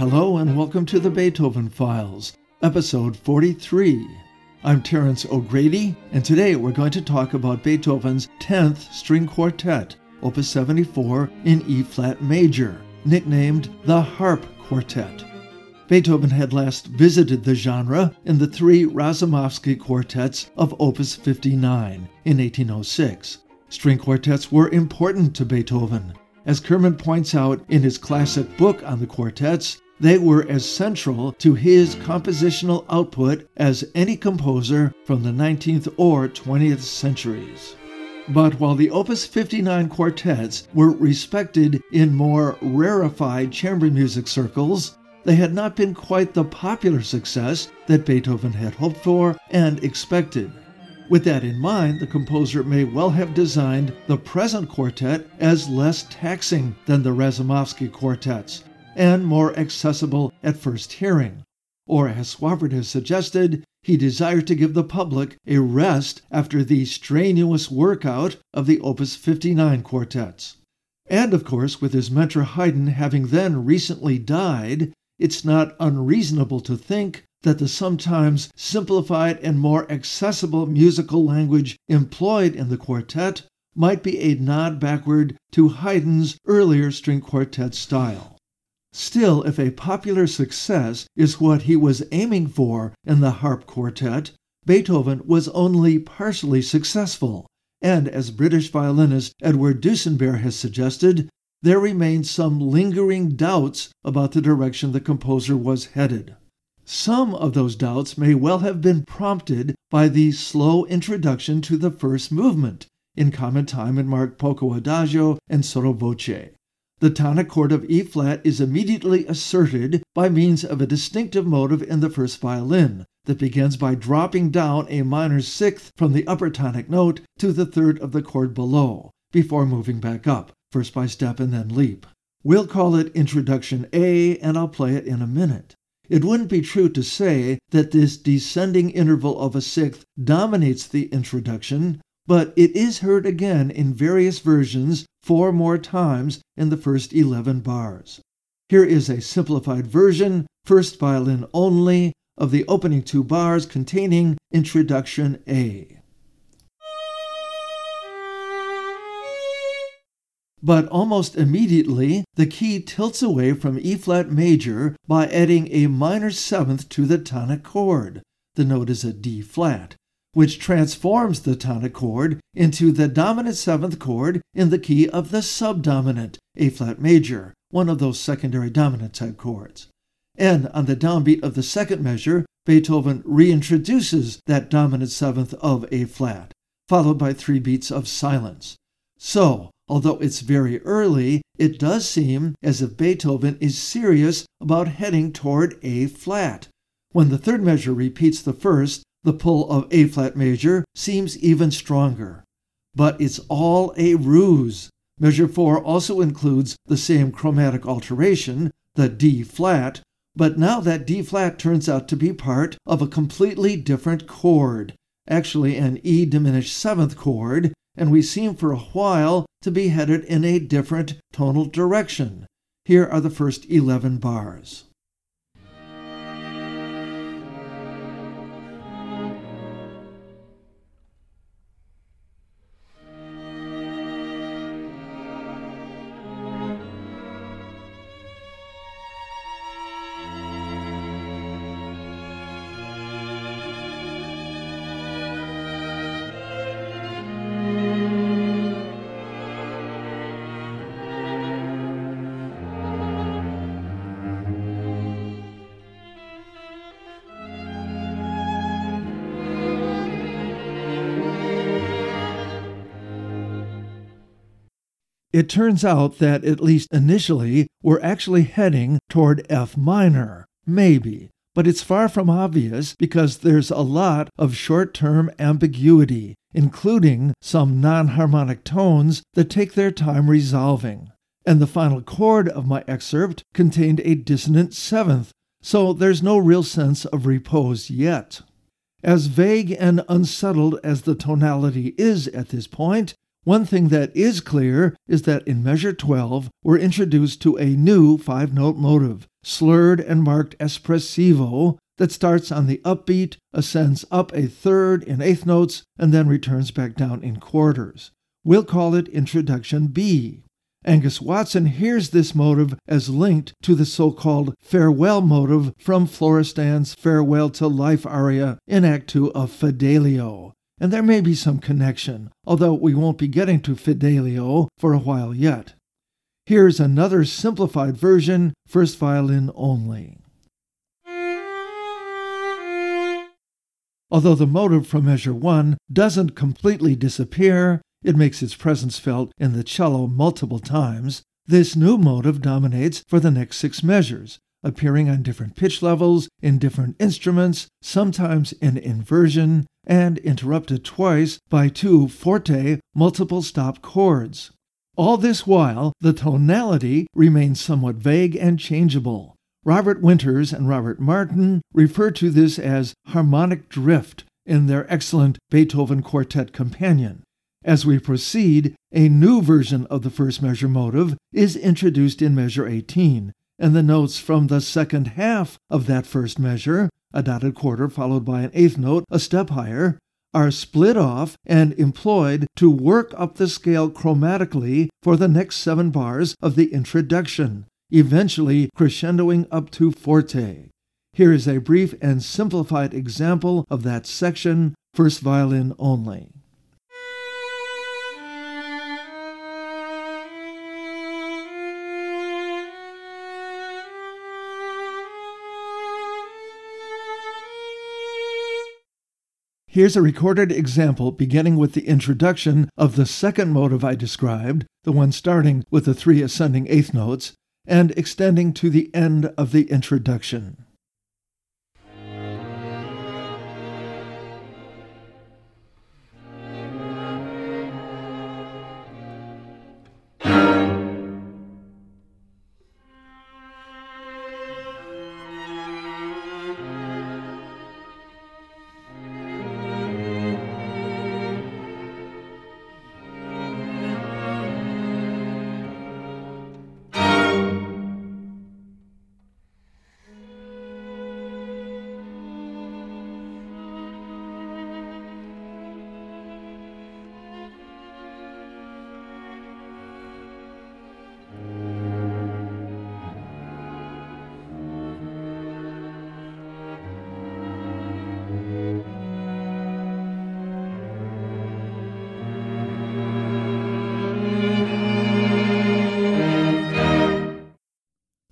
Hello and welcome to the Beethoven Files, episode 43. I'm Terence O'Grady, and today we're going to talk about Beethoven's 10th String Quartet, Opus 74 in E flat major, nicknamed the Harp Quartet. Beethoven had last visited the genre in the three Razumovsky quartets of Opus 59 in 1806. String quartets were important to Beethoven. As Kerman points out in his classic book on the quartets, they were as central to his compositional output as any composer from the 19th or 20th centuries. But while the Opus 59 quartets were respected in more rarefied chamber music circles, they had not been quite the popular success that Beethoven had hoped for and expected. With that in mind, the composer may well have designed the present quartet as less taxing than the Razumovsky quartets, and more accessible at first hearing. Or, as Swafford has suggested, he desired to give the public a rest after the strenuous workout of the Opus 59 quartets. And of course, with his mentor Haydn having then recently died, it's not unreasonable to think that the sometimes simplified and more accessible musical language employed in the quartet might be a nod backward to Haydn's earlier string quartet style. Still, if a popular success is what he was aiming for in the harp quartet, Beethoven was only partially successful, and as British violinist Edward Dusinberre has suggested, there remained some lingering doubts about the direction the composer was headed. Some of those doubts may well have been prompted by the slow introduction to the first movement in common time and marked poco adagio and sotto voce. The tonic chord of E flat is immediately asserted by means of a distinctive motive in the first violin that begins by dropping down a minor sixth from the upper tonic note to the third of the chord below, before moving back up, first by step and then leap. We'll call it Introduction A, and I'll play it in a minute. It wouldn't be true to say that this descending interval of a sixth dominates the introduction, but it is heard again in various versions four more times in the first 11 bars. Here is a simplified version, first violin only, of the opening two bars containing Introduction A. But almost immediately, the key tilts away from E flat major by adding a minor seventh to the tonic chord. The note is a D flat which transforms the tonic chord into the dominant seventh chord in the key of the subdominant, A flat major, one of those secondary dominant type chords. And on the downbeat of the second measure, Beethoven reintroduces that dominant seventh of A flat, followed by three beats of silence. So, although it's very early, it does seem as if Beethoven is serious about heading toward A flat. When the third measure repeats the first, the pull of A flat major seems even stronger. But it's all a ruse. Measure 4 also includes the same chromatic alteration, the D flat, but now that D flat turns out to be part of a completely different chord, actually an E diminished seventh chord, and we seem for a while to be headed in a different tonal direction. Here are the first 11 bars. It turns out that, at least initially, we're actually heading toward F minor, maybe, but it's far from obvious because there's a lot of short term ambiguity, including some non harmonic tones that take their time resolving. And the final chord of my excerpt contained a dissonant seventh, so there's no real sense of repose yet. As vague and unsettled as the tonality is at this point, One thing that is clear is that in measure 12, we're introduced to a new five note motive, slurred and marked espressivo, that starts on the upbeat, ascends up a third in eighth notes, and then returns back down in quarters. We'll call it Introduction B. Angus Watson hears this motive as linked to the so called farewell motive from Florestan's Farewell to Life aria in Act 2 of Fidelio. And there may be some connection, although we won't be getting to Fidelio for a while yet. Here's another simplified version, first violin only. Although the motive from measure 1 doesn't completely disappear, it makes its presence felt in the cello multiple times. This new motive dominates for the next six measures, appearing on different pitch levels, in different instruments, sometimes in inversion, and interrupted twice by two forte multiple stop chords. All this while, the tonality remains somewhat vague and changeable. Robert Winters and Robert Martin refer to this as harmonic drift in their excellent Beethoven Quartet Companion. As we proceed, a new version of the first measure motive is introduced in measure 18, and the notes from the second half of that first measure, a dotted quarter followed by an eighth note a step higher, are split off and employed to work up the scale chromatically for the next seven bars of the introduction, eventually crescendoing up to forte. Here is a brief and simplified example of that section, first violin only. Here's a recorded example beginning with the introduction of the second motive I described, the one starting with the three ascending eighth notes, and extending to the end of the introduction.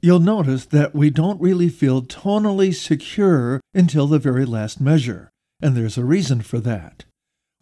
You'll notice that we don't really feel tonally secure until the very last measure, and there's a reason for that.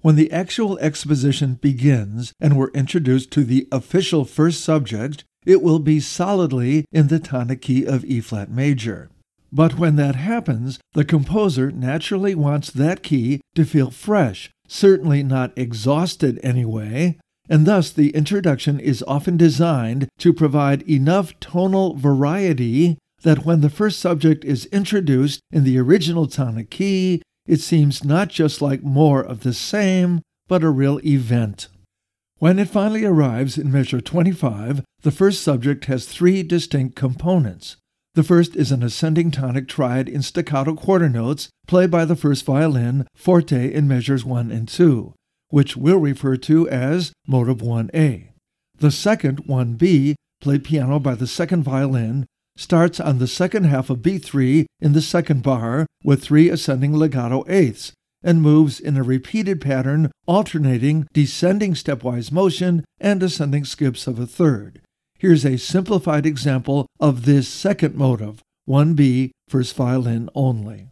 When the actual exposition begins and we're introduced to the official first subject, it will be solidly in the tonic key of E flat major. But when that happens, the composer naturally wants that key to feel fresh, certainly not exhausted anyway, and thus the introduction is often designed to provide enough tonal variety that when the first subject is introduced in the original tonic key, it seems not just like more of the same, but a real event. When it finally arrives in measure 25, the first subject has three distinct components. The first is an ascending tonic triad in staccato quarter notes, played by the first violin, forte in measures 1 and 2 which we'll refer to as motive 1A. The second, 1B, played piano by the second violin, starts on the second half of B3 in the second bar with three ascending legato eighths and moves in a repeated pattern alternating descending stepwise motion and ascending skips of a third. Here's a simplified example of this second motive, 1B, first violin only.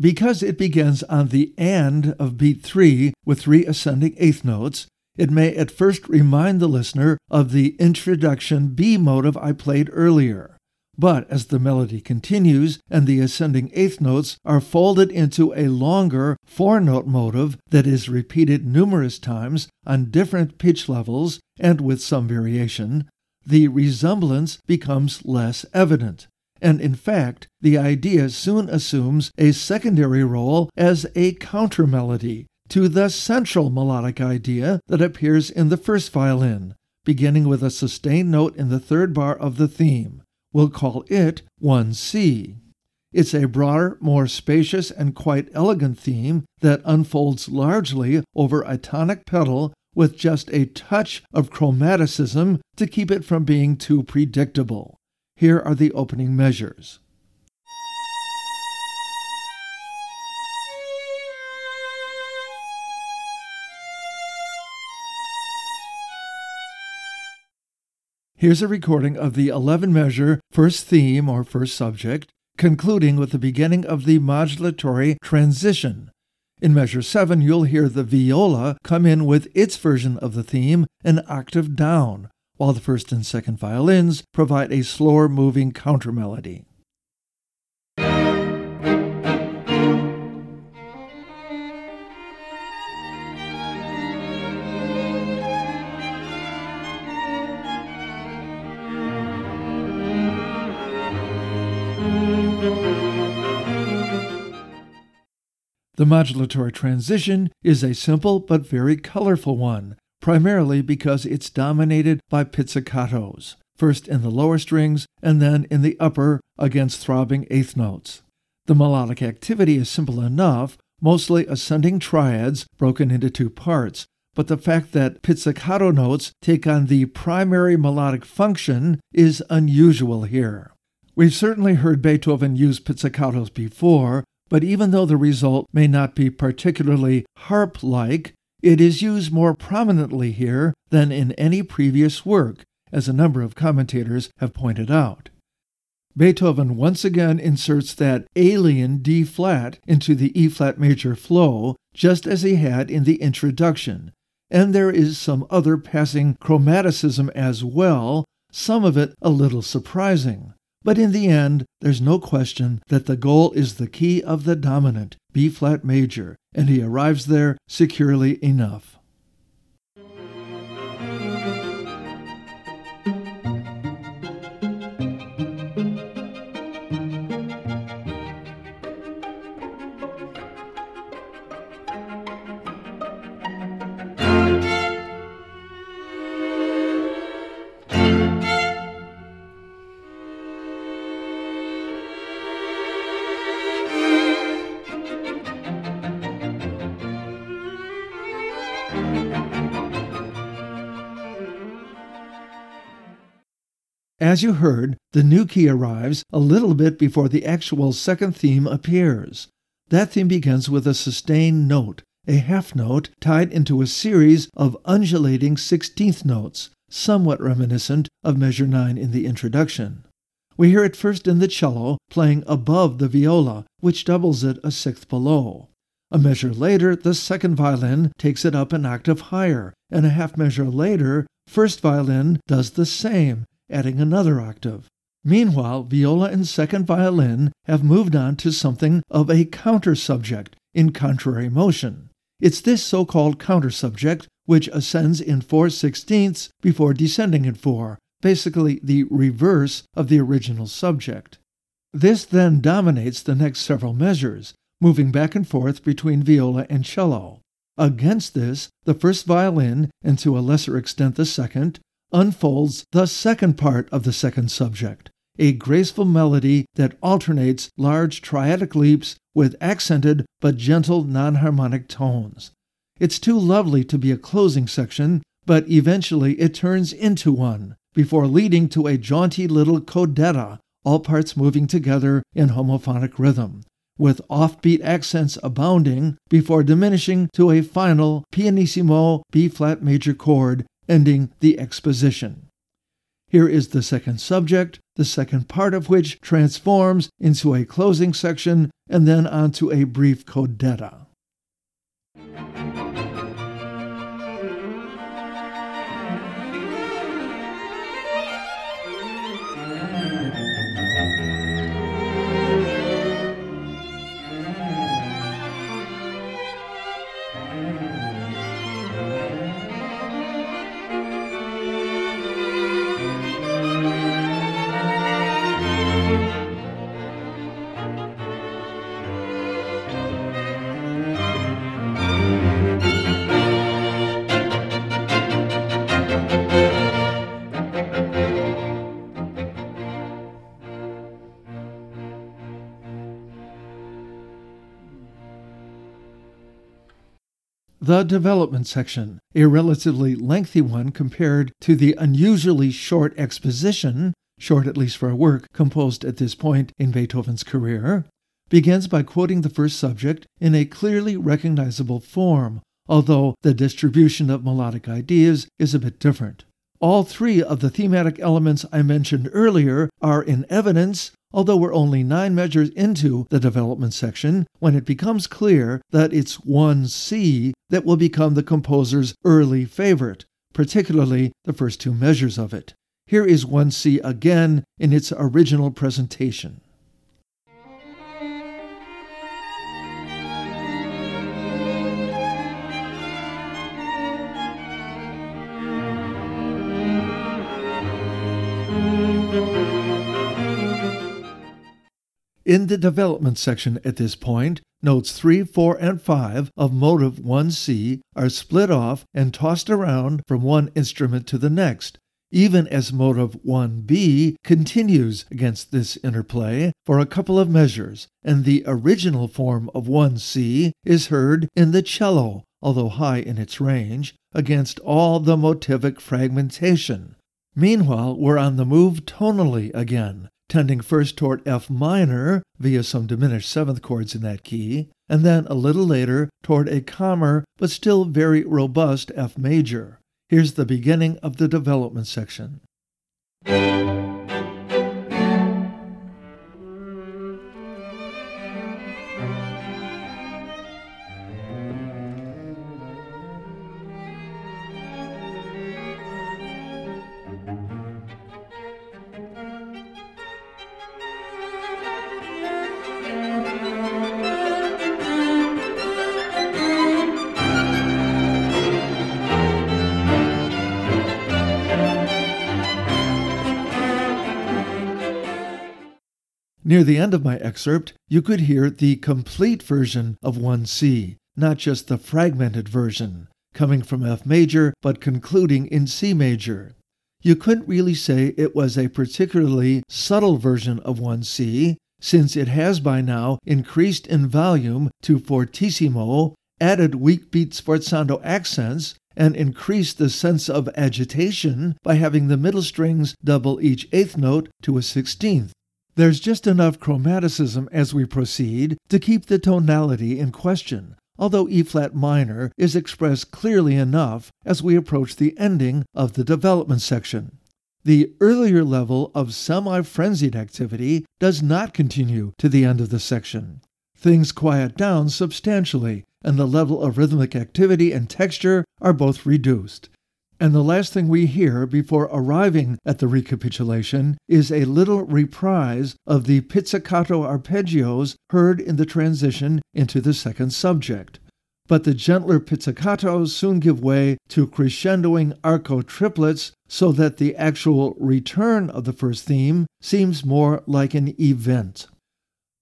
Because it begins on the and of beat 3 with three ascending eighth notes, it may at first remind the listener of the introduction B motive I played earlier. But as the melody continues and the ascending eighth notes are folded into a longer four note motive that is repeated numerous times on different pitch levels and with some variation, the resemblance becomes less evident and in fact, the idea soon assumes a secondary role as a counter melody to the central melodic idea that appears in the first violin, beginning with a sustained note in the third bar of the theme. We'll call it 1C. It's a broader, more spacious, and quite elegant theme that unfolds largely over a tonic pedal with just a touch of chromaticism to keep it from being too predictable. Here are the opening measures. Here's a recording of the 11 measure first theme or first subject, concluding with the beginning of the modulatory transition. In measure 7, you'll hear the viola come in with its version of the theme an octave down, while the first and second violins provide a slower moving counter melody. The modulatory transition is a simple but very colorful one, primarily because it's dominated by pizzicatos, first in the lower strings and then in the upper against throbbing eighth notes. The melodic activity is simple enough, mostly ascending triads broken into two parts, but the fact that pizzicato notes take on the primary melodic function is unusual here. We've certainly heard Beethoven use pizzicatos before, but even though the result may not be particularly harp like, it is used more prominently here than in any previous work, as a number of commentators have pointed out. Beethoven once again inserts that alien D flat into the E flat major flow, just as he had in the introduction, and there is some other passing chromaticism as well, some of it a little surprising. But in the end, there's no question that the goal is the key of the dominant, B flat major, and he arrives there securely enough. As you heard, the new key arrives a little bit before the actual second theme appears. That theme begins with a sustained note, a half note tied into a series of undulating sixteenth notes, somewhat reminiscent of measure 9 in the introduction. We hear it first in the cello, playing above the viola, which doubles it a sixth below. A measure later, the second violin takes it up an octave higher, and a half measure later, first violin does the same, adding another octave. Meanwhile, viola and second violin have moved on to something of a counter subject in contrary motion. It's this so called counter subject which ascends in four sixteenths before descending in four, basically the reverse of the original subject. This then dominates the next several measures, moving back and forth between viola and cello. Against this, the first violin, and to a lesser extent the second, unfolds the second part of the second subject, a graceful melody that alternates large triadic leaps with accented but gentle non-harmonic tones. It's too lovely to be a closing section, but eventually it turns into one, before leading to a jaunty little codetta, all parts moving together in homophonic rhythm, with offbeat accents abounding before diminishing to a final pianissimo B flat major chord ending the exposition. Here is the second subject, the second part of which transforms into a closing section and then onto a brief codetta. The development section, a relatively lengthy one compared to the unusually short exposition, short at least for a work composed at this point in Beethoven's career, begins by quoting the first subject in a clearly recognizable form, although the distribution of melodic ideas is a bit different. All three of the thematic elements I mentioned earlier are in evidence, although we're only nine measures into the development section when it becomes clear that it's 1C that will become the composer's early favorite, particularly the first two measures of it. Here is 1C again in its original presentation. In the development section at this point, notes 3, 4, and 5 of motive 1C are split off and tossed around from one instrument to the next, even as motive 1B continues against this interplay for a couple of measures, and the original form of 1C is heard in the cello, although high in its range, against all the motivic fragmentation. Meanwhile, we're on the move tonally again, tending first toward F minor via some diminished seventh chords in that key, and then a little later toward a calmer but still very robust F major. Here's the beginning of the development section. Near the end of my excerpt, you could hear the complete version of 1C, not just the fragmented version, coming from F major but concluding in C major. You couldn't really say it was a particularly subtle version of 1C, since it has by now increased in volume to fortissimo, added weak beat sforzando accents, and increased the sense of agitation by having the middle strings double each eighth note to a sixteenth. There's just enough chromaticism as we proceed to keep the tonality in question, although E flat minor is expressed clearly enough as we approach the ending of the development section. The earlier level of semi frenzied activity does not continue to the end of the section. Things quiet down substantially, and the level of rhythmic activity and texture are both reduced. And the last thing we hear before arriving at the recapitulation is a little reprise of the pizzicato arpeggios heard in the transition into the second subject. But the gentler pizzicatos soon give way to crescendoing arco triplets so that the actual return of the first theme seems more like an event.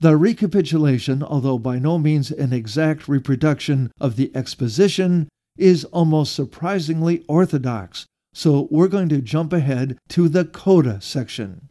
The recapitulation, although by no means an exact reproduction of the exposition, is almost surprisingly orthodox, so we're going to jump ahead to the coda section.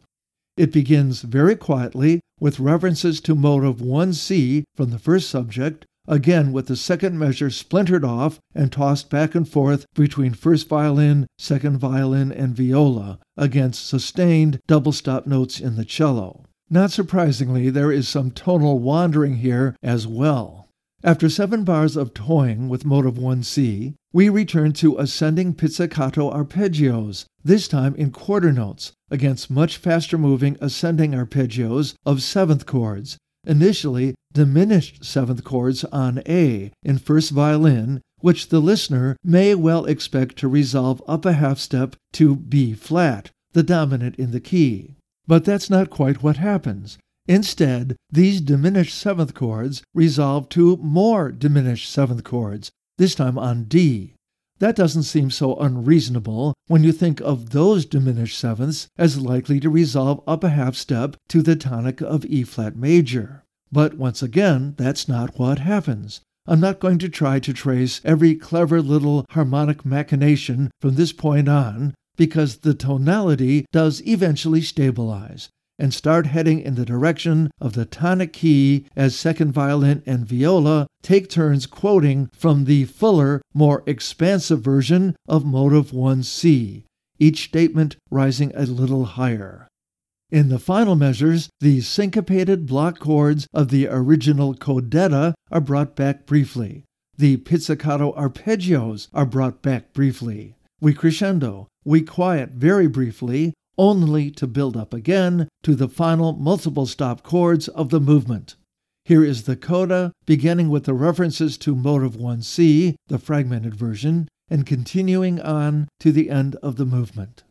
It begins very quietly with references to motive 1C from the first subject, again with the second measure splintered off and tossed back and forth between first violin, second violin, and viola against sustained double stop notes in the cello. Not surprisingly, there is some tonal wandering here as well. After seven bars of toying with motive 1C, we return to ascending pizzicato arpeggios, this time in quarter notes, against much faster moving ascending arpeggios of seventh chords, initially diminished seventh chords on A in first violin, which the listener may well expect to resolve up a half step to B flat, the dominant in the key. But that's not quite what happens. Instead, these diminished seventh chords resolve to more diminished seventh chords, this time on D. That doesn't seem so unreasonable when you think of those diminished sevenths as likely to resolve up a half step to the tonic of E flat major. But once again, that's not what happens. I'm not going to try to trace every clever little harmonic machination from this point on, because the tonality does eventually stabilize, and start heading in the direction of the tonic key as second violin and viola take turns quoting from the fuller, more expansive version of Motive 1C, each statement rising a little higher. In the final measures, the syncopated block chords of the original codetta are brought back briefly. The pizzicato arpeggios are brought back briefly. We crescendo, we quiet very briefly, only to build up again to the final multiple stop chords of the movement. Here is the coda, beginning with the references to Motive 1C, the fragmented version, and continuing on to the end of the movement.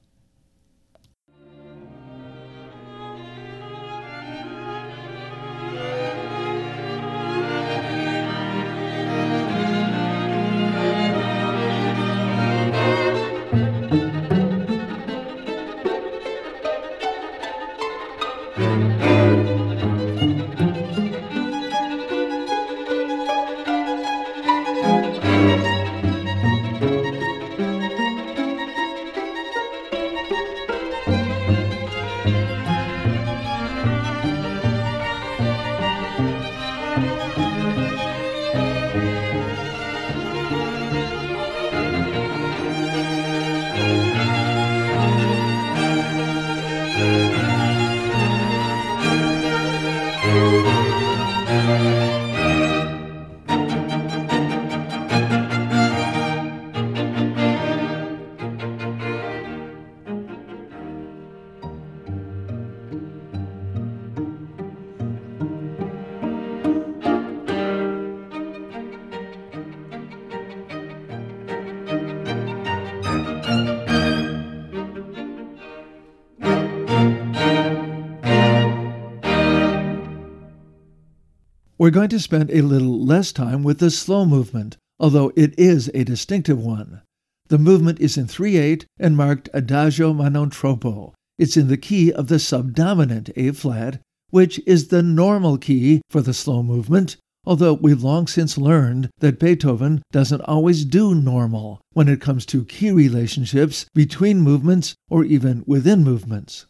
We're going to spend a little less time with the slow movement, although it is a distinctive one. The movement is in 3 8 and marked Adagio ma non troppo. It's in the key of the subdominant A flat, which is the normal key for the slow movement, although we've long since learned that Beethoven doesn't always do normal when it comes to key relationships between movements or even within movements.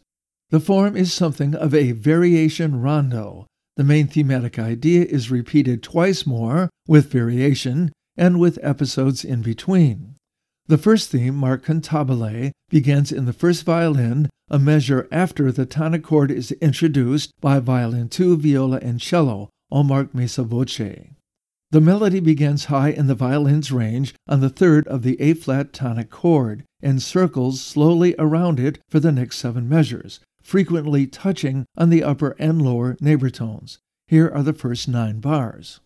The form is something of a variation rondo, the main thematic idea is repeated twice more, with variation, and with episodes in between. The first theme, Mark Cantabile, begins in the first violin, a measure after the tonic chord is introduced by violin 2, viola, and cello, all marked mezza voce. The melody begins high in the violin's range on the third of the A flat tonic chord and circles slowly around it for the next seven measures, frequently touching on the upper and lower neighbor tones. Here are the first nine bars.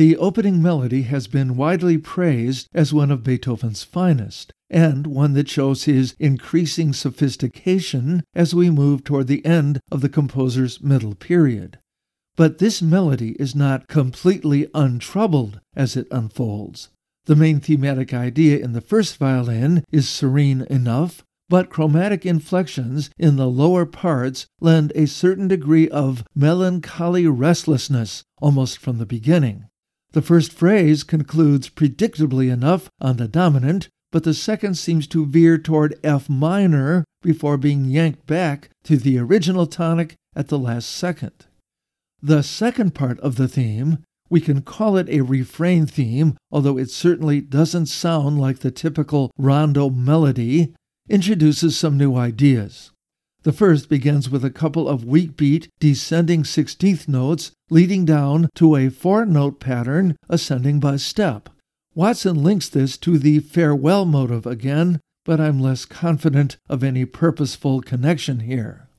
The opening melody has been widely praised as one of Beethoven's finest, and one that shows his increasing sophistication as we move toward the end of the composer's middle period. But this melody is not completely untroubled as it unfolds. The main thematic idea in the first violin is serene enough, but chromatic inflections in the lower parts lend a certain degree of melancholy restlessness almost from the beginning. The first phrase concludes predictably enough on the dominant, but the second seems to veer toward F minor before being yanked back to the original tonic at the last second. The second part of the theme, we can call it a refrain theme, although it certainly doesn't sound like the typical rondo melody, introduces some new ideas. The first begins with a couple of weak beat descending sixteenth notes leading down to a four note pattern ascending by step. Watson links this to the farewell motive again, but I'm less confident of any purposeful connection here.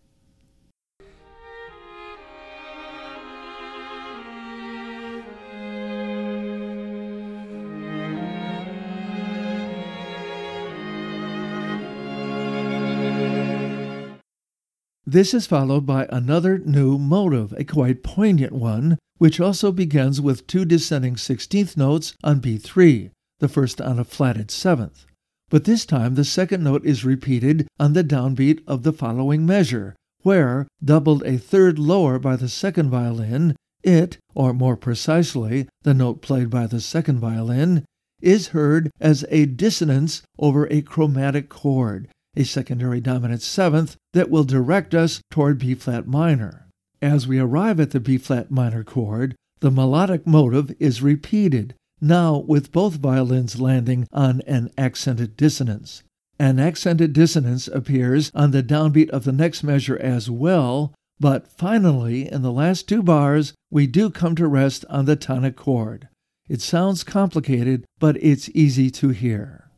This is followed by another new motive, a quite poignant one, which also begins with two descending sixteenth notes on B3, the first on a flatted seventh. But this time the second note is repeated on the downbeat of the following measure, where, doubled a third lower by the second violin, it, or more precisely, the note played by the second violin, is heard as a dissonance over a chromatic chord, a secondary dominant seventh that will direct us toward B flat minor. As we arrive at the B flat minor chord, the melodic motive is repeated, now with both violins landing on an accented dissonance. An accented dissonance appears on the downbeat of the next measure as well, but finally, in the last two bars, we do come to rest on the tonic chord. It sounds complicated, but it's easy to hear.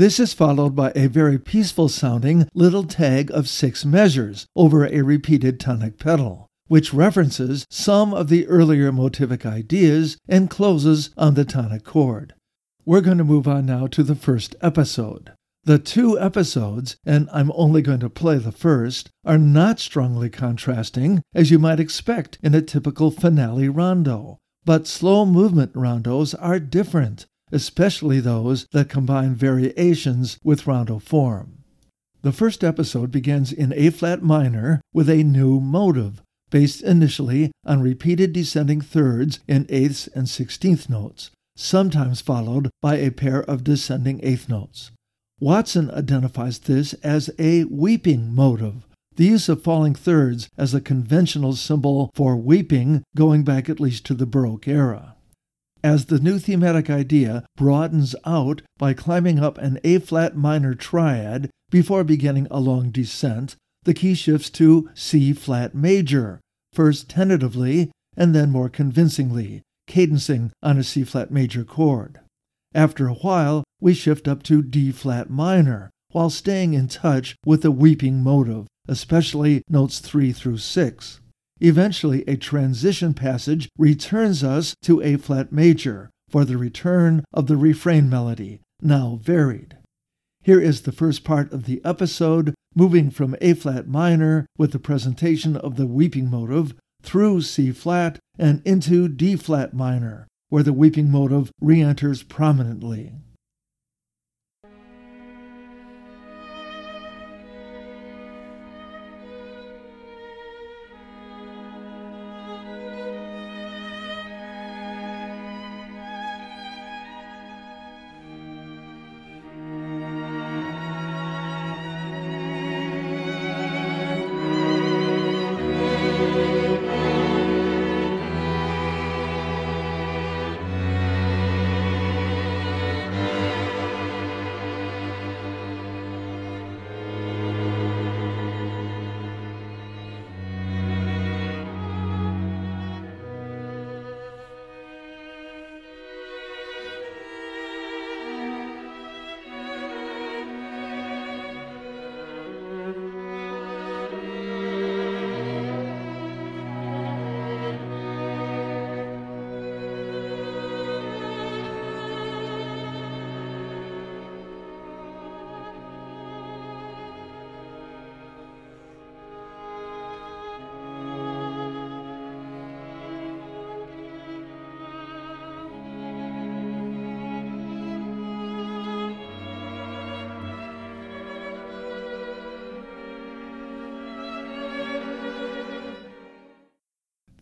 This is followed by a very peaceful sounding little tag of six measures over a repeated tonic pedal, which references some of the earlier motivic ideas and closes on the tonic chord. We're going to move on now to the first episode. The two episodes, and I'm only going to play the first, are not strongly contrasting, as you might expect in a typical finale rondo. But slow movement rondos are different, especially those that combine variations with rondo form. The first episode begins in A flat minor with a new motive, based initially on repeated descending thirds in eighths and sixteenth notes, sometimes followed by a pair of descending eighth notes. Watson identifies this as a weeping motive, the use of falling thirds as a conventional symbol for weeping going back at least to the Baroque era. As the new thematic idea broadens out by climbing up an A flat minor triad before beginning a long descent, the key shifts to C flat major, first tentatively and then more convincingly, cadencing on a C flat major chord. After a while, we shift up to D flat minor, while staying in touch with the weeping motive, especially notes 3 through 6. Eventually, a transition passage returns us to A flat major for the return of the refrain melody, now varied. Here is the first part of the episode, moving from A flat minor with the presentation of the weeping motive through C flat and into D flat minor, where the weeping motive re enters prominently.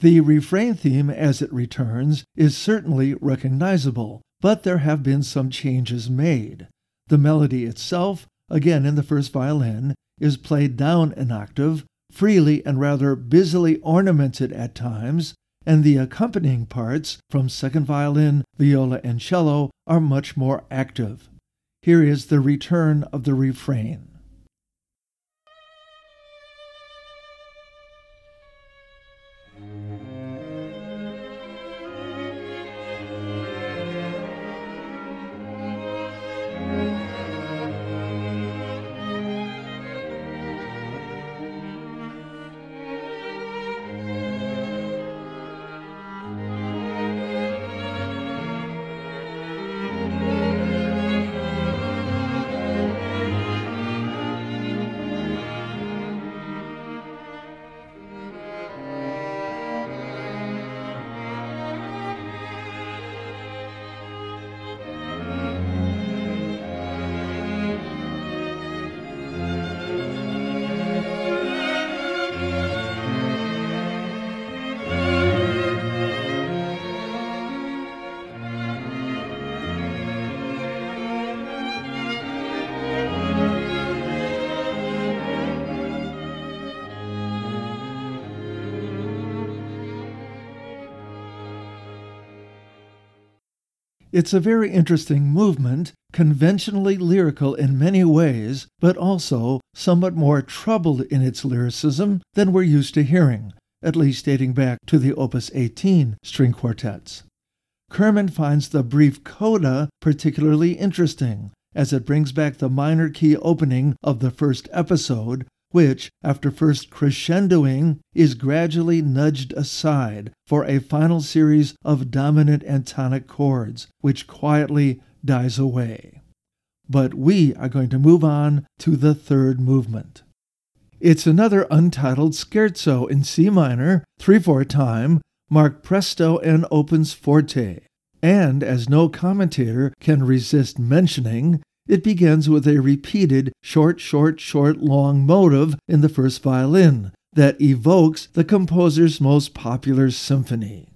The refrain theme as it returns is certainly recognizable, but there have been some changes made. The melody itself, again in the first violin, is played down an octave, freely and rather busily ornamented at times, and the accompanying parts from second violin, viola, and cello are much more active. Here is the return of the refrain. It's a very interesting movement, conventionally lyrical in many ways, but also somewhat more troubled in its lyricism than we're used to hearing, at least dating back to the Opus 18 string quartets. Kerman finds the brief coda particularly interesting, as it brings back the minor key opening of the first episode, which, after first crescendoing, is gradually nudged aside for a final series of dominant and tonic chords, which quietly dies away. But we are going to move on to the third movement. It's another untitled scherzo in C minor, 3 4 time, marked presto and opens forte. And as no commentator can resist mentioning, it begins with a repeated short, short, short, long motive in the first violin that evokes the composer's most popular symphony.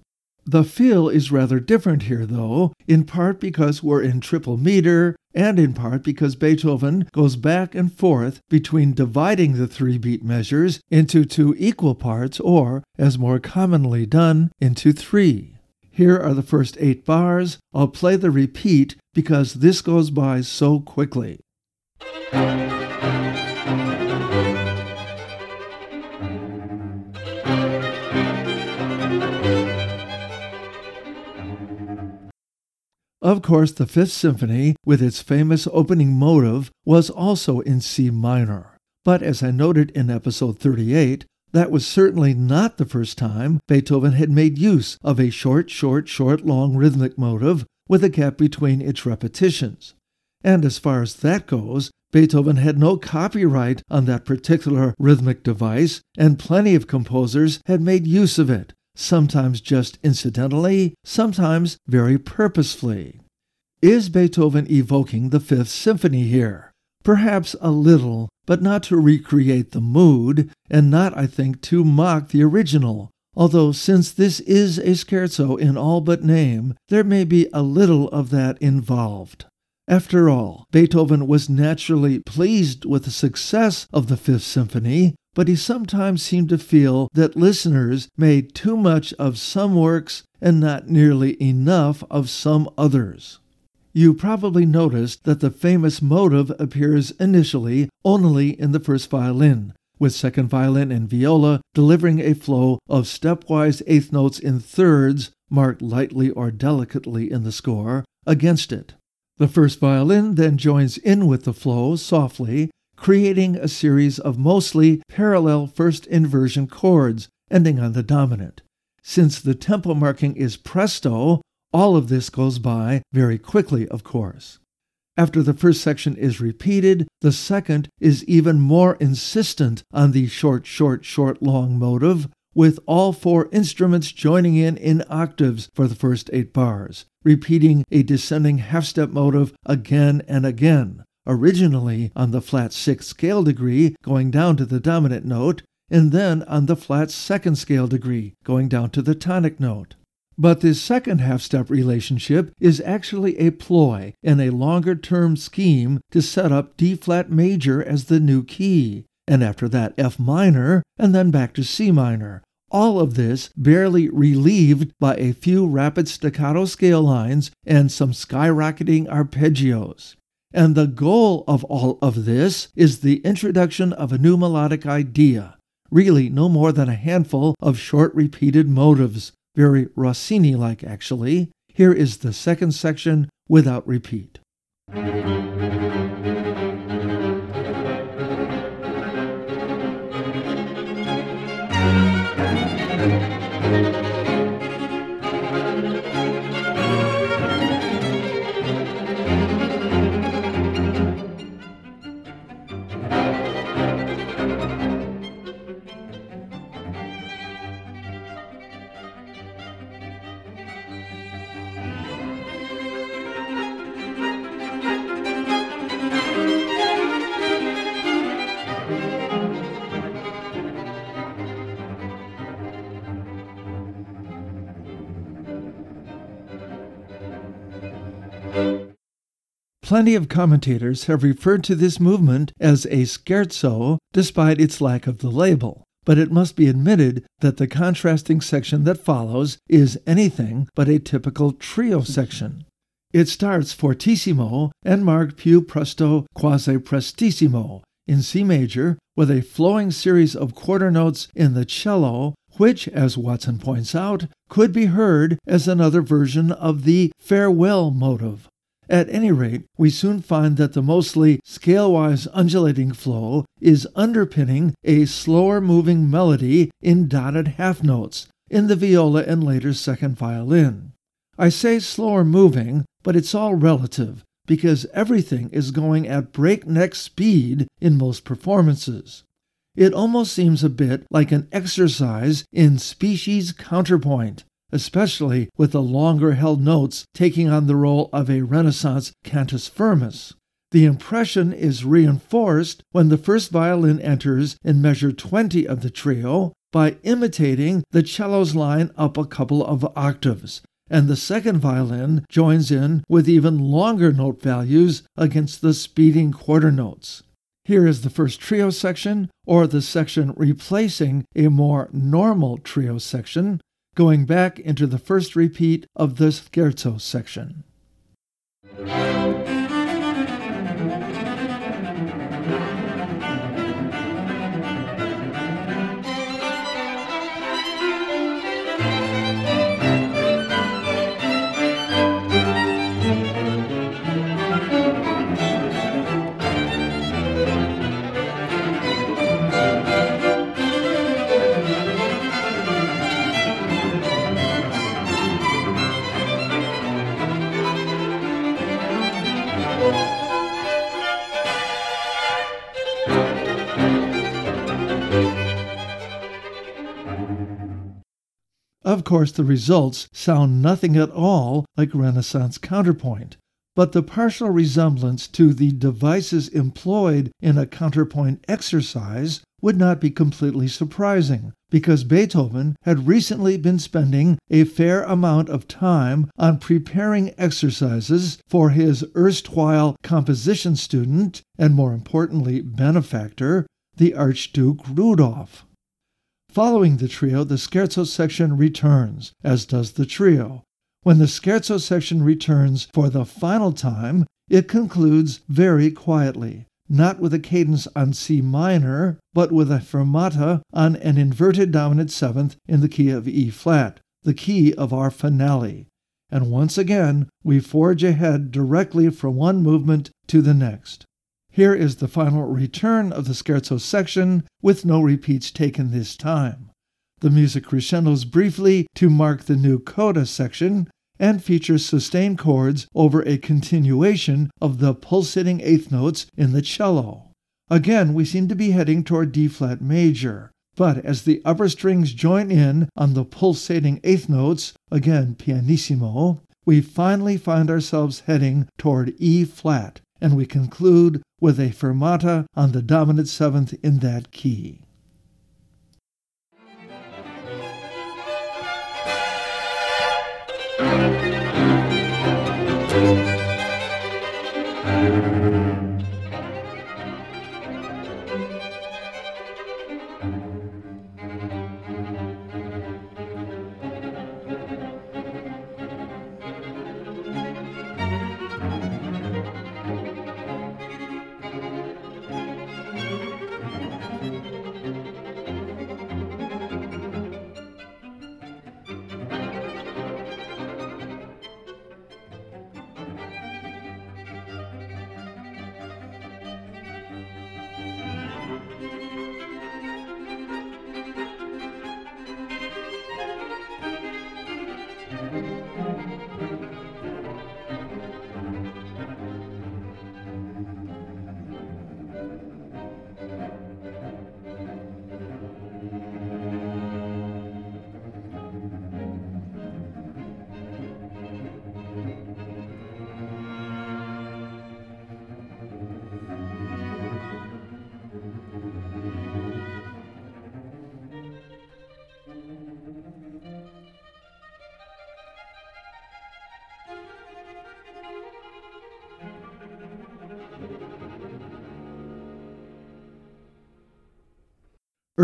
The feel is rather different here, though, in part because we're in triple meter, and in part because Beethoven goes back and forth between dividing the three beat measures into two equal parts, or, as more commonly done, into three. Here are the first eight bars. I'll play the repeat because this goes by so quickly. Of course, the Fifth Symphony, with its famous opening motive, was also in C minor. But as I noted in episode 38, that was certainly not the first time Beethoven had made use of a short, short, short, long rhythmic motive with a gap between its repetitions. And as far as that goes, Beethoven had no copyright on that particular rhythmic device, and plenty of composers had made use of it, sometimes just incidentally, sometimes very purposefully. Is Beethoven evoking the Fifth Symphony here? Perhaps a little, but not to recreate the mood, and not, I think, to mock the original. Although, since this is a scherzo in all but name, there may be a little of that involved. After all, Beethoven was naturally pleased with the success of the Fifth Symphony, but he sometimes seemed to feel that listeners made too much of some works and not nearly enough of some others. You probably noticed that the famous motive appears initially only in the first violin, with second violin and viola delivering a flow of stepwise eighth notes in thirds, marked lightly or delicately in the score, against it. The first violin then joins in with the flow softly, creating a series of mostly parallel first inversion chords, ending on the dominant. Since the tempo marking is presto, all of this goes by very quickly, of course. After the first section is repeated, the second is even more insistent on the short, short, short, long motive, with all four instruments joining in in octaves for the first eight bars, repeating a descending half step motive again and again, originally on the flat sixth scale degree going down to the dominant note, and then on the flat second scale degree going down to the tonic note. But this second half step relationship is actually a ploy in a longer term scheme to set up D flat major as the new key, and after that F minor, and then back to C minor. All of this barely relieved by a few rapid staccato scale lines and some skyrocketing arpeggios. And the goal of all of this is the introduction of a new melodic idea, really no more than a handful of short repeated motives, very Rossini like actually. Here is the second section without repeat. Plenty of commentators have referred to this movement as a scherzo, despite its lack of the label. But it must be admitted that the contrasting section that follows is anything but a typical trio section. It starts fortissimo and marked più presto quasi prestissimo in C major with a flowing series of quarter notes in the cello, which, as Watson points out, could be heard as another version of the farewell motive. At any rate, we soon find that the mostly scale-wise undulating flow is underpinning a slower moving melody in dotted half notes in the viola and later second violin. I say slower moving, but it's all relative because everything is going at breakneck speed in most performances. It almost seems a bit like an exercise in species counterpoint, especially with the longer held notes taking on the role of a Renaissance cantus firmus. The impression is reinforced when the first violin enters in measure 20 of the trio by imitating the cello's line up a couple of octaves, and the second violin joins in with even longer note values against the speeding quarter notes. Here is the first trio section, or the section replacing a more normal trio section, going back into the first repeat of the scherzo section. Of course, the results sound nothing at all like Renaissance counterpoint, but the partial resemblance to the devices employed in a counterpoint exercise would not be completely surprising, because Beethoven had recently been spending a fair amount of time on preparing exercises for his erstwhile composition student, and more importantly, benefactor, the Archduke Rudolph. Following the trio, the scherzo section returns, as does the trio. When the scherzo section returns for the final time, it concludes very quietly, not with a cadence on C minor, but with a fermata on an inverted dominant seventh in the key of E flat, the key of our finale. And once again, we forge ahead directly from one movement to the next. Here is the final return of the scherzo section with no repeats taken this time. The music crescendos briefly to mark the new coda section and features sustained chords over a continuation of the pulsating eighth notes in the cello. Again, we seem to be heading toward D flat major, but as the upper strings join in on the pulsating eighth notes, again pianissimo, we finally find ourselves heading toward E flat, and we conclude with a fermata on the dominant seventh in that key.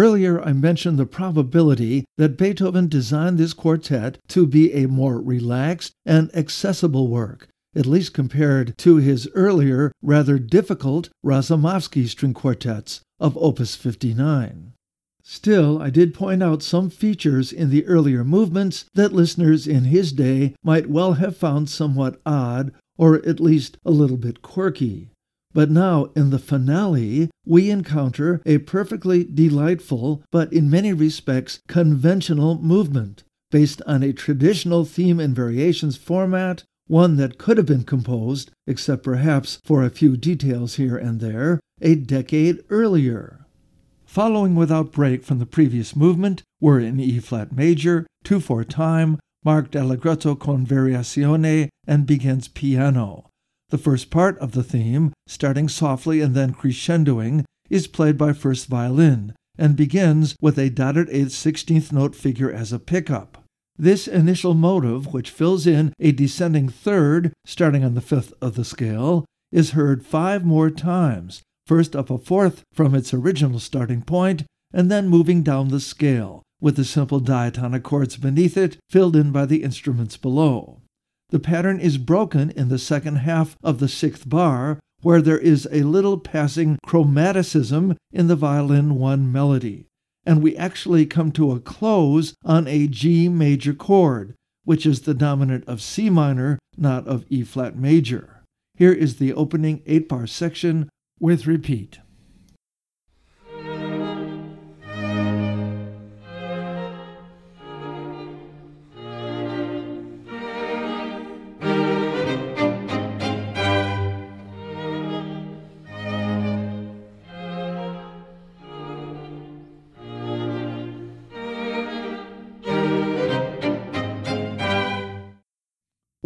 Earlier, I mentioned the probability that Beethoven designed this quartet to be a more relaxed and accessible work, at least compared to his earlier, rather difficult Razumovsky string quartets of Opus 59. Still, I did point out some features in the earlier movements that listeners in his day might well have found somewhat odd or at least a little bit quirky. But now, in the finale, we encounter a perfectly delightful, but in many respects conventional movement, based on a traditional theme and variations format, one that could have been composed, except perhaps for a few details here and there, a decade earlier. Following without break from the previous movement were in E flat major, 2 4 time, marked allegretto con variazione, and begins piano. The first part of the theme, starting softly and then crescendoing, is played by first violin and begins with a dotted eighth sixteenth note figure as a pickup. This initial motive, which fills in a descending third starting on the fifth of the scale, is heard five more times, first up a fourth from its original starting point, and then moving down the scale, with the simple diatonic chords beneath it filled in by the instruments below. The pattern is broken in the second half of the sixth bar, where there is a little passing chromaticism in the violin 1 melody, and we actually come to a close on a G major chord, which is the dominant of C minor, not of E flat major. Here is the opening 8 bar section with repeat.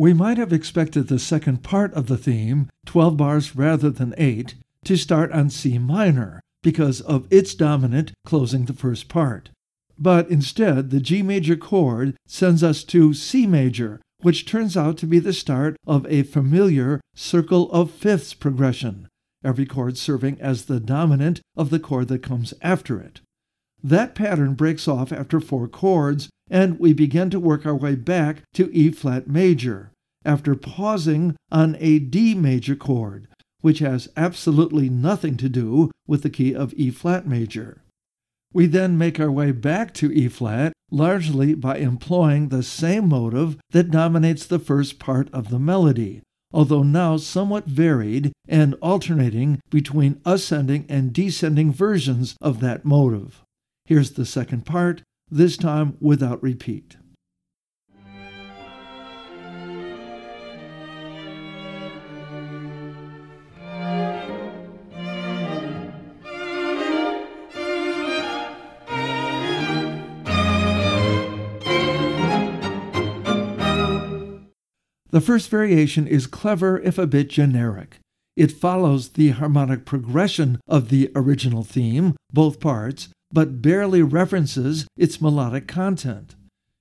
We might have expected the second part of the theme, 12 bars rather than 8, to start on C minor because of its dominant closing the first part. But instead, the G major chord sends us to C major, which turns out to be the start of a familiar circle of fifths progression, every chord serving as the dominant of the chord that comes after it. That pattern breaks off after four chords, and we begin to work our way back to E flat major, after pausing on a D major chord, which has absolutely nothing to do with the key of E flat major. We then make our way back to E flat, largely by employing the same motive that dominates the first part of the melody, although now somewhat varied and alternating between ascending and descending versions of that motive. Here's the second part, this time without repeat. The first variation is clever if a bit generic. It follows the harmonic progression of the original theme, both parts, but barely references its melodic content.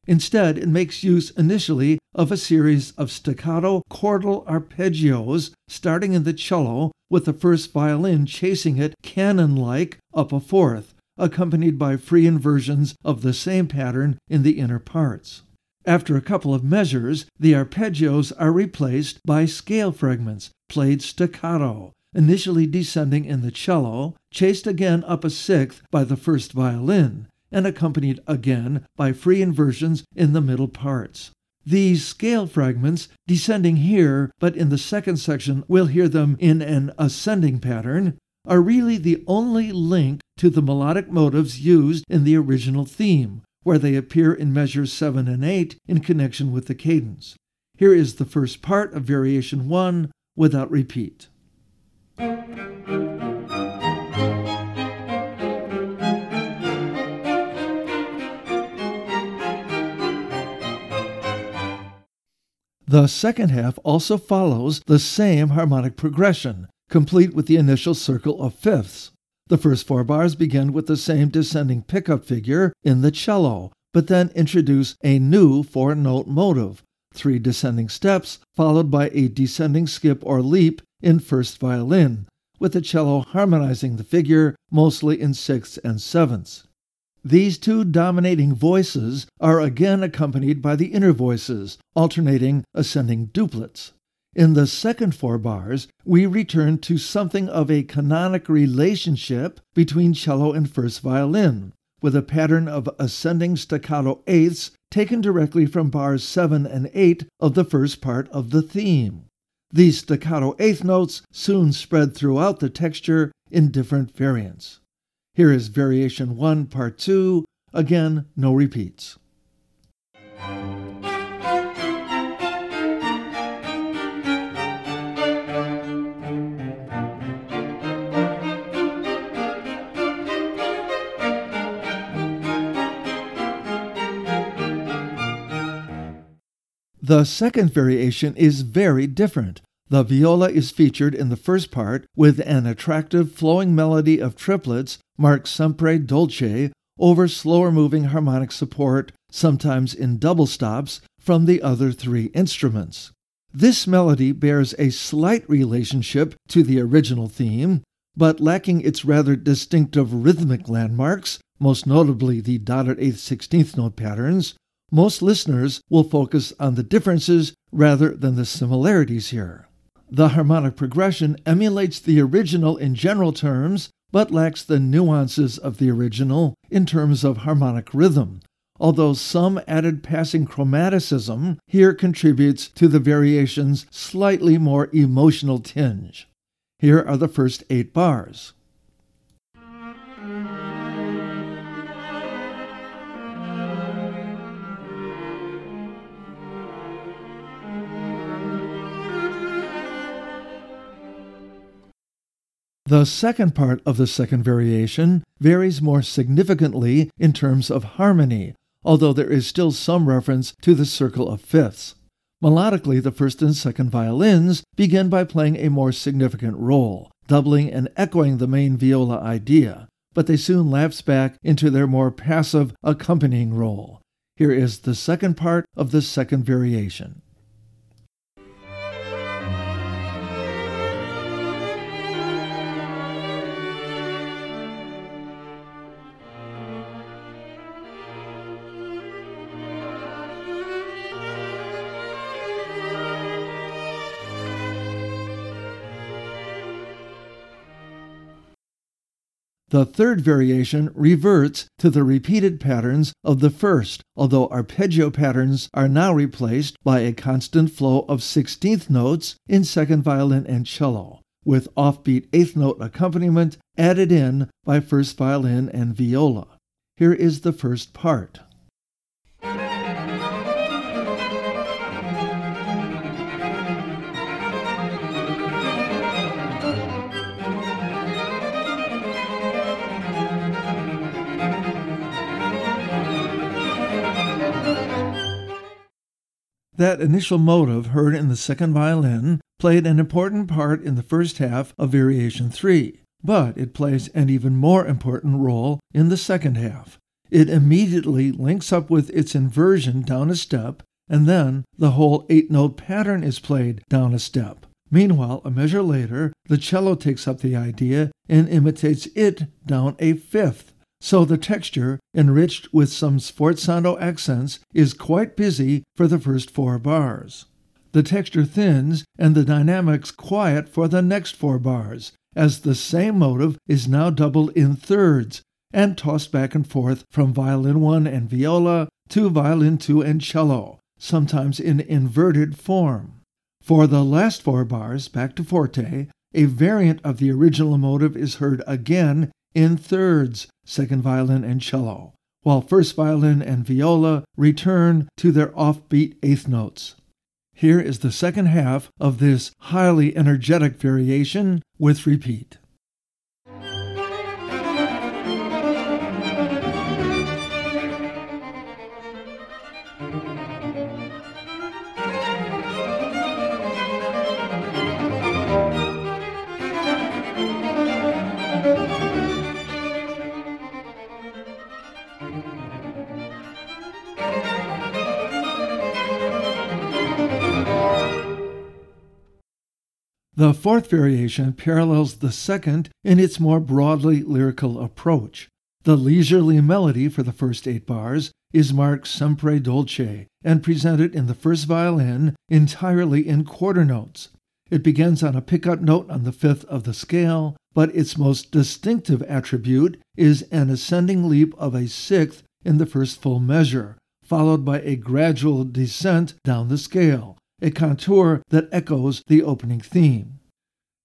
Instead, it makes use initially of a series of staccato chordal arpeggios starting in the cello with the first violin chasing it canon like up a fourth, accompanied by free inversions of the same pattern in the inner parts. After a couple of measures, the arpeggios are replaced by scale fragments played staccato, initially descending in the cello, chased again up a sixth by the first violin, and accompanied again by free inversions in the middle parts. These scale fragments, descending here, but in the second section we'll hear them in an ascending pattern, are really the only link to the melodic motives used in the original theme, where they appear in measures 7 and 8 in connection with the cadence. Here is the first part of variation 1 without repeat. The second half also follows the same harmonic progression, complete with the initial circle of fifths. The first four bars begin with the same descending pickup figure in the cello, but then introduce a new four note motive, three descending steps, followed by a descending skip or leap in first violin, with the cello harmonizing the figure mostly in sixths and sevenths. These two dominating voices are again accompanied by the inner voices, alternating ascending duplets. In the second four bars, we return to something of a canonic relationship between cello and first violin, with a pattern of ascending staccato eighths taken directly from bars 7 and 8 of the first part of the theme. These staccato eighth notes soon spread throughout the texture in different variants. Here is Variation 1, Part 2, again, no repeats. The second variation is very different. The viola is featured in the first part with an attractive flowing melody of triplets marked sempre dolce over slower moving harmonic support, sometimes in double stops, from the other three instruments. This melody bears a slight relationship to the original theme, but lacking its rather distinctive rhythmic landmarks, most notably the dotted eighth sixteenth note patterns, most listeners will focus on the differences rather than the similarities here. The harmonic progression emulates the original in general terms, but lacks the nuances of the original in terms of harmonic rhythm, although some added passing chromaticism here contributes to the variation's slightly more emotional tinge. Here are the first eight bars. The second part of the second variation varies more significantly in terms of harmony, although there is still some reference to the circle of fifths. Melodically, the first and second violins begin by playing a more significant role, doubling and echoing the main viola idea, but they soon lapse back into their more passive accompanying role. Here is the second part of the second variation. The third variation reverts to the repeated patterns of the first, although arpeggio patterns are now replaced by a constant flow of sixteenth notes in second violin and cello, with offbeat eighth note accompaniment added in by first violin and viola. Here is the first part. That initial motive heard in the second violin played an important part in the first half of Variation 3, but it plays an even more important role in the second half. It immediately links up with its inversion down a step, and then the whole eight note pattern is played down a step. Meanwhile, a measure later, the cello takes up the idea and imitates it down a fifth. So the texture, enriched with some sforzando accents, is quite busy for the first four bars. The texture thins and the dynamics quiet for the next four bars, as the same motive is now doubled in thirds and tossed back and forth from violin 1 and viola to violin 2 and cello, sometimes in inverted form. For the last four bars, back to forte, a variant of the original motive is heard again in thirds, second violin and cello, while first violin and viola return to their offbeat eighth notes. Here is the second half of this highly energetic variation with repeat. The fourth variation parallels the second in its more broadly lyrical approach. The leisurely melody for the first eight bars is marked sempre dolce and presented in the first violin entirely in quarter notes. It begins on a pickup note on the fifth of the scale, but its most distinctive attribute is an ascending leap of a sixth in the first full measure, followed by a gradual descent down the scale, a contour that echoes the opening theme.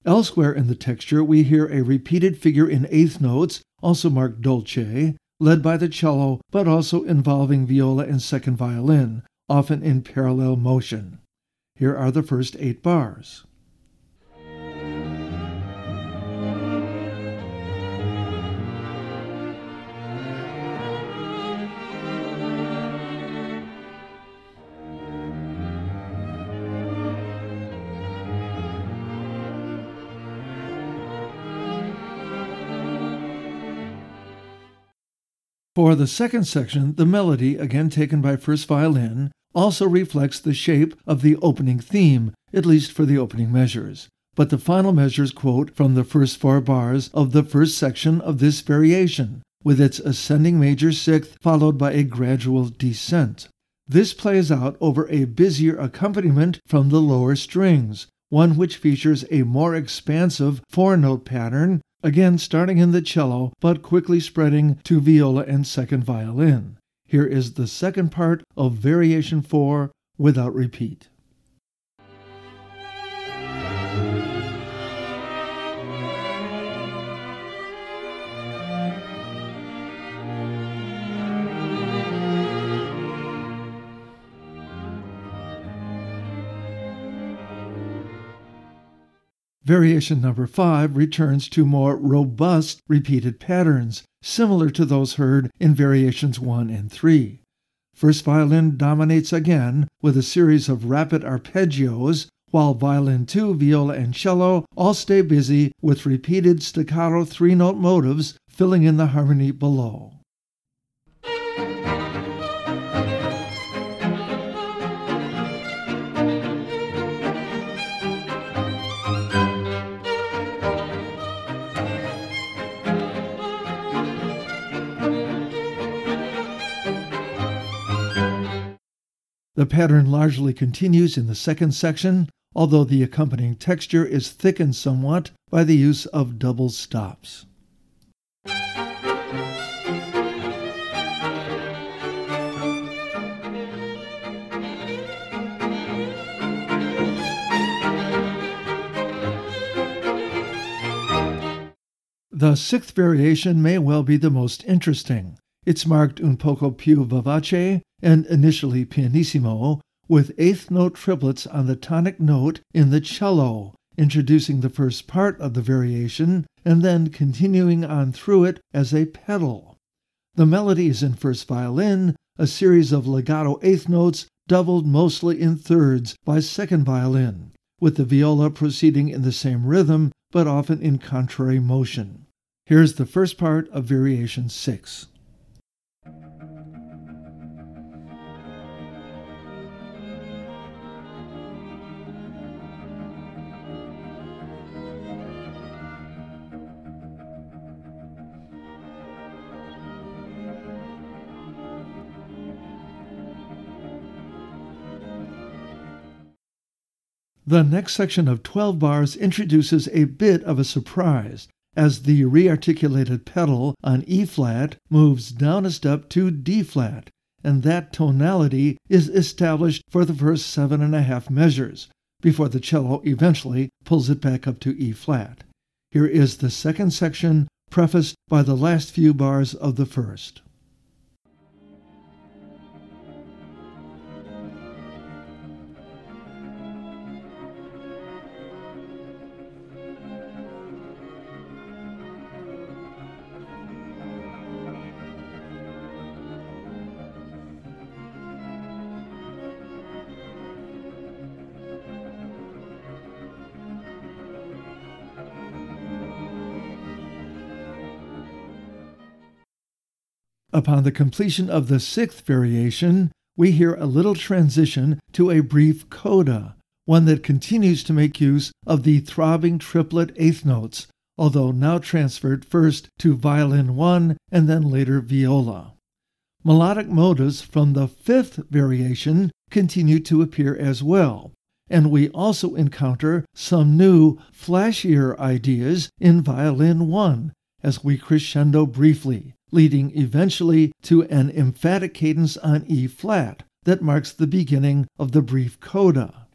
Elsewhere in the texture, we hear a repeated figure in eighth notes, also marked dolce, led by the cello, but also involving viola and second violin, often in parallel motion. Here are the first eight bars. For the second section, the melody, again taken by first violin, also reflects the shape of the opening theme, at least for the opening measures. But the final measures quote from the first four bars of the first section of this variation, with its ascending major sixth followed by a gradual descent. This plays out over a busier accompaniment from the lower strings, one which features a more expansive four note pattern again starting in the cello but quickly spreading to viola and second violin. Here is the second part of Variation 4 without repeat. Variation number 5 returns to more robust repeated patterns, similar to those heard in variations 1 and 3. First violin dominates again with a series of rapid arpeggios, while violin 2, viola, and cello all stay busy with repeated staccato three note motives filling in the harmony below. The pattern largely continues in the second section, although the accompanying texture is thickened somewhat by the use of double stops. The sixth variation may well be the most interesting. It's marked un poco più vivace and initially pianissimo, with eighth note triplets on the tonic note in the cello, introducing the first part of the variation and then continuing on through it as a pedal. The melody is in first violin, a series of legato eighth notes doubled mostly in thirds by second violin, with the viola proceeding in the same rhythm but often in contrary motion. Here's the first part of Variation 6. The next section of 12 bars introduces a bit of a surprise as the rearticulated pedal on E flat moves down a step to D flat, and that tonality is established for the first seven and a half measures before the cello eventually pulls it back up to E flat. Here is the second section, prefaced by the last few bars of the first. Upon the completion of the sixth variation, we hear a little transition to a brief coda, one that continues to make use of the throbbing triplet eighth notes, although now transferred first to violin 1 and then later viola. Melodic motives from the fifth variation continue to appear as well, and we also encounter some new, flashier ideas in violin 1 as we crescendo briefly, leading eventually to an emphatic cadence on E flat that marks the beginning of the brief coda.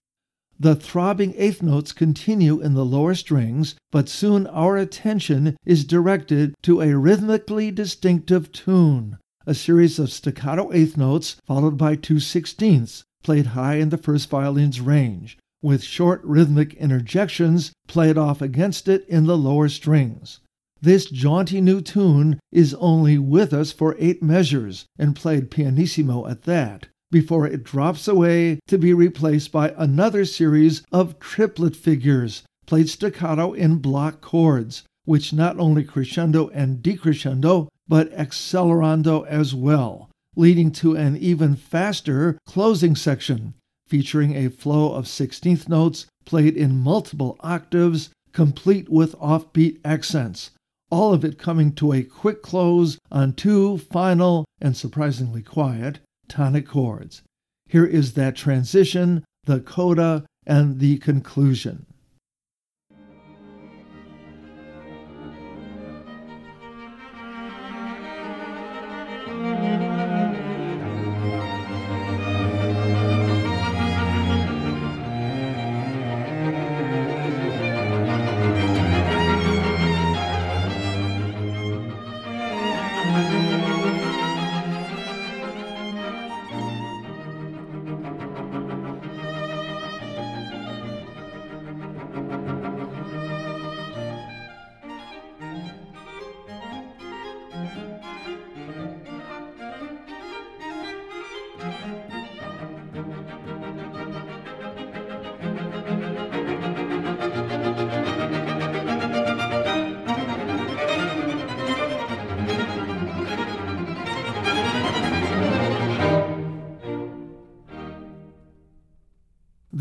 The throbbing eighth notes continue in the lower strings, but soon our attention is directed to a rhythmically distinctive tune, a series of staccato eighth notes followed by two sixteenths, played high in the first violin's range, with short rhythmic interjections played off against it in the lower strings. This jaunty new tune is only with us for eight measures, and played pianissimo at that, before it drops away to be replaced by another series of triplet figures, played staccato in block chords, which not only crescendo and decrescendo, but accelerando as well, leading to an even faster closing section featuring a flow of 16th notes played in multiple octaves, complete with offbeat accents, all of it coming to a quick close on two final and surprisingly quiet tonic chords. Here is that transition, the coda, and the conclusion.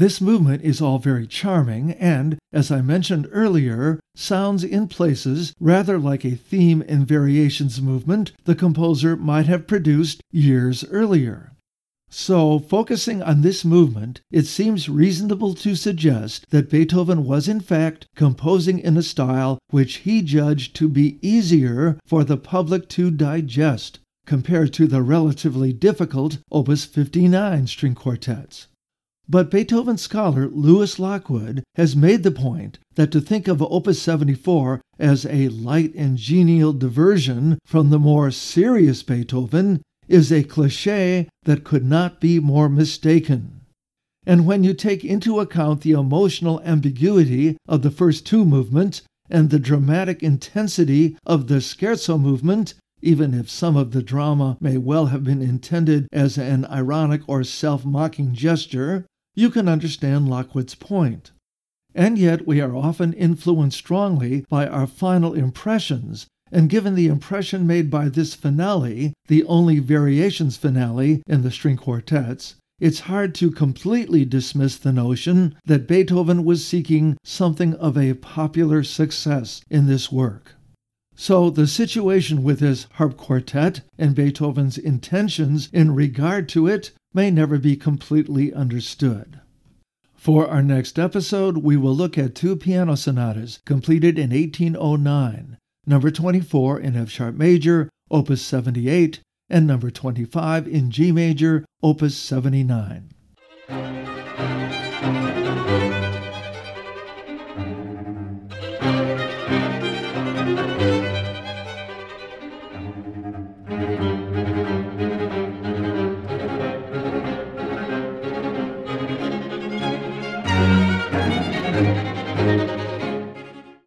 This movement is all very charming and, as I mentioned earlier, sounds in places rather like a theme and variations movement the composer might have produced years earlier. So, focusing on this movement, it seems reasonable to suggest that Beethoven was in fact composing in a style which he judged to be easier for the public to digest compared to the relatively difficult Opus 59 string quartets. But Beethoven scholar Lewis Lockwood has made the point that to think of Opus 74 as a light and genial diversion from the more serious Beethoven is a cliche that could not be more mistaken. And when you take into account the emotional ambiguity of the first two movements and the dramatic intensity of the scherzo movement, even if some of the drama may well have been intended as an ironic or self mocking gesture, you can understand Lockwood's point. And yet, we are often influenced strongly by our final impressions, and given the impression made by this finale, the only variations finale in the string quartets, it's hard to completely dismiss the notion that Beethoven was seeking something of a popular success in this work. So, the situation with his harp quartet and Beethoven's intentions in regard to it may never be completely understood. For our next episode, we will look at two piano sonatas completed in 1809, number 24 in F sharp major, opus 78, and number 25 in G major, opus 79.